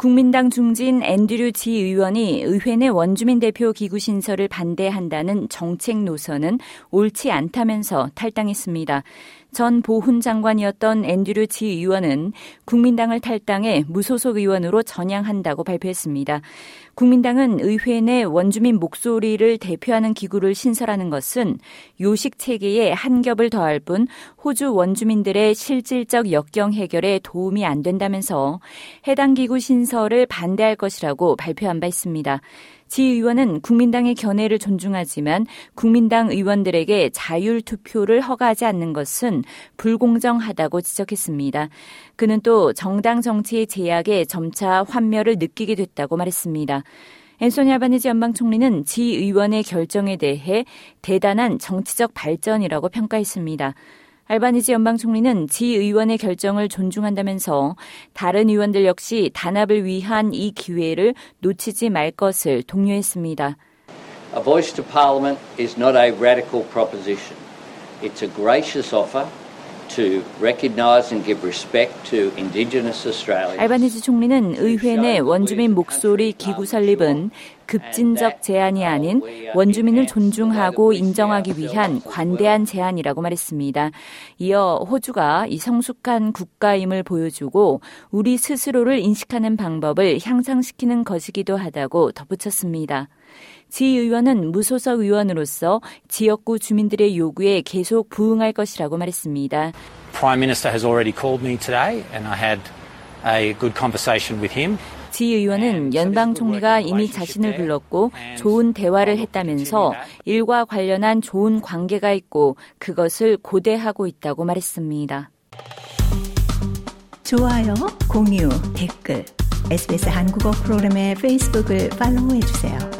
국민당 중진 앤드류 지 의원이 의회 내 원주민 대표 기구 신설을 반대한다는 정책 노선은 옳지 않다면서 탈당했습니다. 전 보훈 장관이었던 앤드류 지 의원은 국민당을 탈당해 무소속 의원으로 전향한다고 발표했습니다. 국민당은 의회 내 원주민 목소리를 대표하는 기구를 신설하는 것은 요식 체계에 한 겹을 더할 뿐 호주 원주민들의 실질적 역경 해결에 도움이 안 된다면서 해당 기구 신설 을 반대할 것이라고 발표한 바 있습니다. 지 의원은 국민당의 견해를 존중하지만 국민당 의원들에게 자율 투표를 허가하지 않는 것은 불공정하다고 지적했습니다. 그는 또 정당 정치의 제약에 점차 환멸을 느끼게 됐다고 말했습니다. 앤소니 아바니지 연방 총리는 지 의원의 결정에 대해 대단한 정치적 발전이라고 평가했습니다. 알바니지 연방 총리는 지 의원의 결정을 존중한다면서 다른 의원들 역시 단합을 위한 이 기회를 놓치지 말 것을 독려했습니다. A voice to parliament is not a radical proposition. It's a gracious offer to recognize and give respect to indigenous Australians. 알바니지 총리는 의회 내 원주민 목소리 기구 설립은 급진적 제안이 아닌 원주민을 존중하고 인정하기 위한 관대한 제안이라고 말했습니다. 이어 호주가 이 성숙한 국가임을 보여주고 우리 스스로를 인식하는 방법을 향상시키는 것이기도 하다고 덧붙였습니다. 지 의원은 무소속 의원으로서 지역구 주민들의 요구에 계속 부응할 것이라고 말했습니다. Prime Minister has already called me today and I had a good conversation with him. 지 의원은 연방 총리가 이미 자신을 불렀고 좋은 대화를 했다면서 일과 관련한 좋은 관계가 있고 그것을 고대하고 있다고 말했습니다. 좋아요, 공유, 댓글, SBS 한국어 프로그램의 페이스북을 팔로우해 주세요.